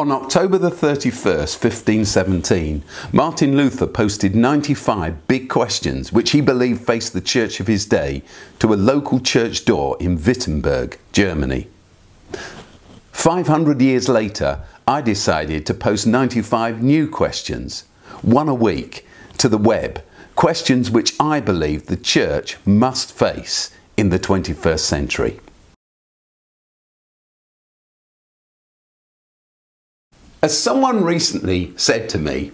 On October the 31st, 1517, Martin Luther posted 95 big questions which he believed faced the church of his day to a local church door in Wittenberg, Germany. 500 years later, I decided to post 95 new questions, one a week, to the web, questions which I believe the church must face in the 21st century. As someone recently said to me,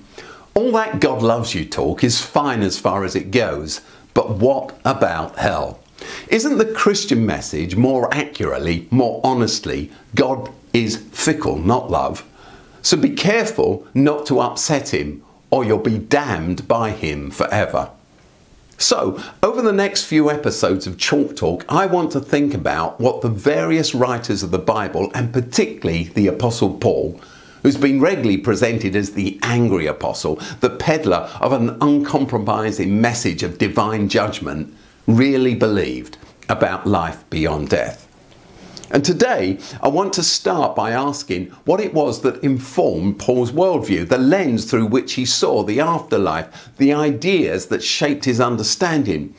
all that God loves you talk is fine as far as it goes, but what about hell? Isn't the Christian message more accurately, more honestly, God is fickle, not love? So be careful not to upset him, or you'll be damned by him forever. So, over the next few episodes of Chalk Talk, I want to think about what the various writers of the Bible, and particularly the Apostle Paul, who's been regularly presented as the angry apostle, the peddler of an uncompromising message of divine judgment, really believed about life beyond death. And today, I want to start by asking what it was that informed Paul's worldview, the lens through which he saw the afterlife, the ideas that shaped his understanding.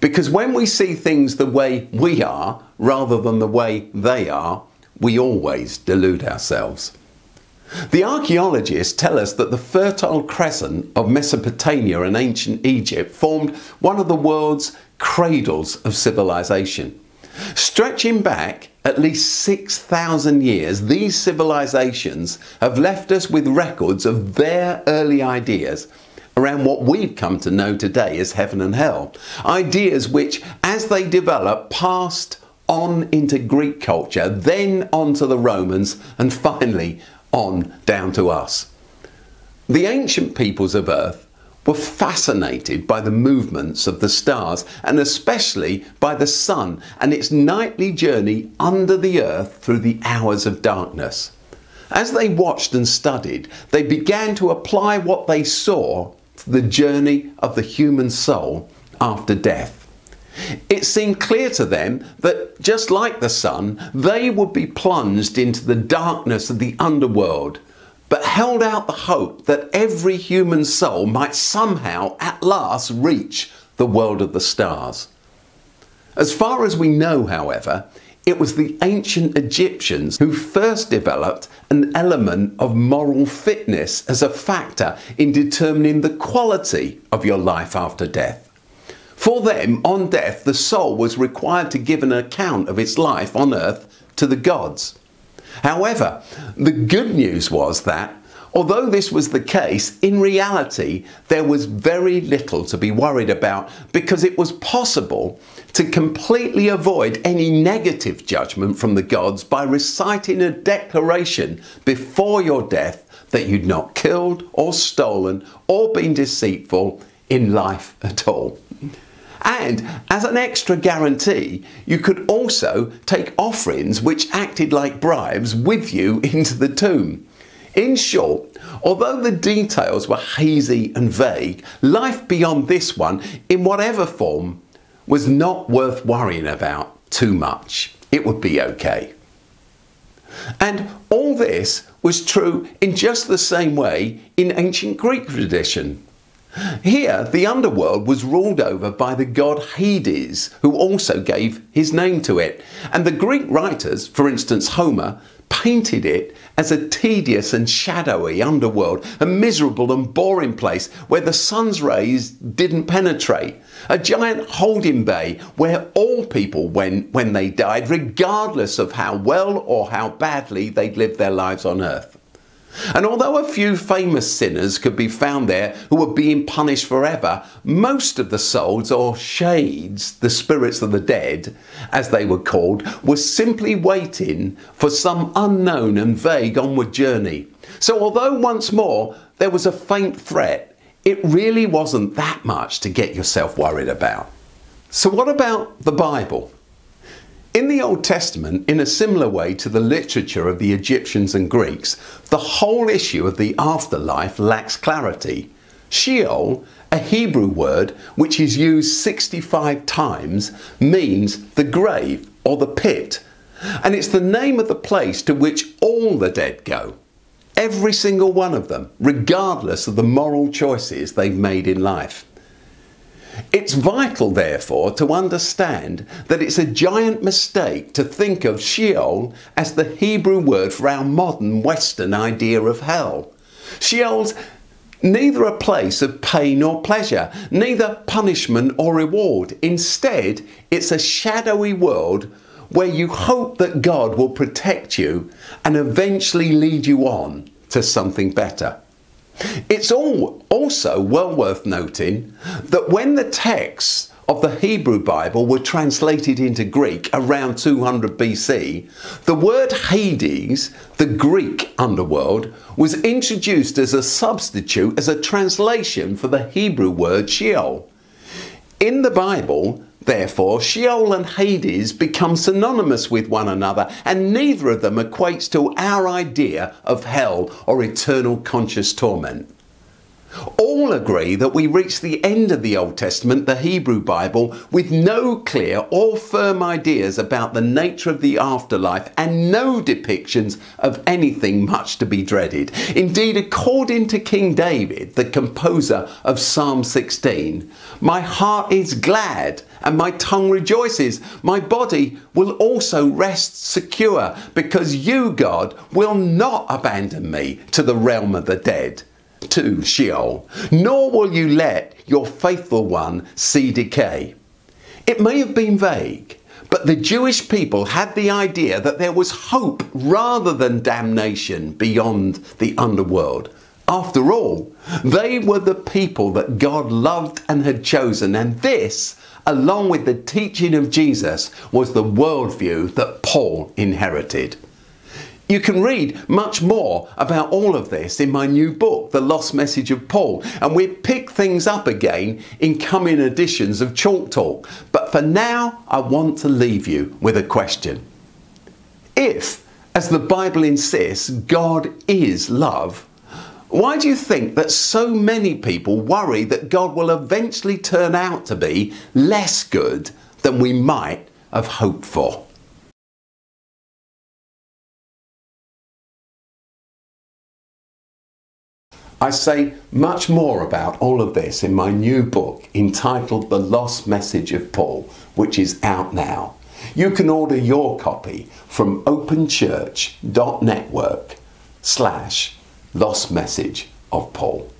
Because when we see things the way we are, rather than the way they are, we always delude ourselves. The archaeologists tell us that the Fertile Crescent of Mesopotamia and ancient Egypt formed one of the world's cradles of civilization. Stretching back at least 6,000 years, these civilizations have left us with records of their early ideas around what we've come to know today as heaven and hell. Ideas which, as they develop, passed on into Greek culture, then on to the Romans, and finally on down to us. The ancient peoples of Earth were fascinated by the movements of the stars and especially by the sun and its nightly journey under the earth through the hours of darkness. As they watched and studied, they began to apply what they saw to the journey of the human soul after death. It seemed clear to them that, just like the sun, they would be plunged into the darkness of the underworld, but held out the hope that every human soul might somehow at last reach the world of the stars. As far as we know, however, it was the ancient Egyptians who first developed an element of moral fitness as a factor in determining the quality of your life after death. For them, on death, the soul was required to give an account of its life on earth to the gods. However, the good news was that, although this was the case, in reality, there was very little to be worried about because it was possible to completely avoid any negative judgment from the gods by reciting a declaration before your death that you'd not killed or stolen or been deceitful in life at all. And as an extra guarantee, you could also take offerings which acted like bribes with you into the tomb. In short, although the details were hazy and vague, life beyond this one, in whatever form, was not worth worrying about too much. It would be okay. And all this was true in just the same way in ancient Greek tradition. Here, the underworld was ruled over by the god Hades, who also gave his name to it. And the Greek writers, for instance Homer, painted it as a tedious and shadowy underworld, a miserable and boring place where the sun's rays didn't penetrate, a giant holding bay where all people went when they died, regardless of how well or how badly they'd lived their lives on earth. And although a few famous sinners could be found there who were being punished forever, most of the souls, or shades, the spirits of the dead, as they were called, were simply waiting for some unknown and vague onward journey. So, although once more there was a faint threat, it really wasn't that much to get yourself worried about. So, what about the Bible? In the Old Testament, in a similar way to the literature of the Egyptians and Greeks, the whole issue of the afterlife lacks clarity. Sheol, a Hebrew word which is used 65 times, means the grave or the pit, and it's the name of the place to which all the dead go. Every single one of them, regardless of the moral choices they've made in life. It's vital, therefore, to understand that it's a giant mistake to think of Sheol as the Hebrew word for our modern Western idea of hell. Sheol's neither a place of pain or pleasure, neither punishment or reward. Instead, it's a shadowy world where you hope that God will protect you and eventually lead you on to something better. It's all also well worth noting that when the texts of the Hebrew Bible were translated into Greek around 200 BC, the word Hades, the Greek underworld, was introduced as a substitute, as a translation for the Hebrew word Sheol. In the Bible, Therefore, Sheol and Hades become synonymous with one another, and neither of them equates to our idea of hell or eternal conscious torment. All agree that we reach the end of the Old Testament, the Hebrew Bible, with no clear or firm ideas about the nature of the afterlife and no depictions of anything much to be dreaded. Indeed, according to King David, the composer of Psalm 16, my heart is glad and my tongue rejoices. My body will also rest secure because you, God, will not abandon me to the realm of the dead to Sheol, nor will you let your faithful one see decay. It may have been vague, but the Jewish people had the idea that there was hope rather than damnation beyond the underworld. After all, they were the people that God loved and had chosen, and this, along with the teaching of Jesus, was the worldview that Paul inherited. You can read much more about all of this in my new book, The Lost Message of Paul, and we pick things up again in coming editions of Chalk Talk. But for now, I want to leave you with a question. If, as the Bible insists, God is love, why do you think that so many people worry that God will eventually turn out to be less good than we might have hoped for? I say much more about all of this in my new book entitled The Lost Message of Paul, which is out now. You can order your copy from openchurch.network slash lost message of Paul.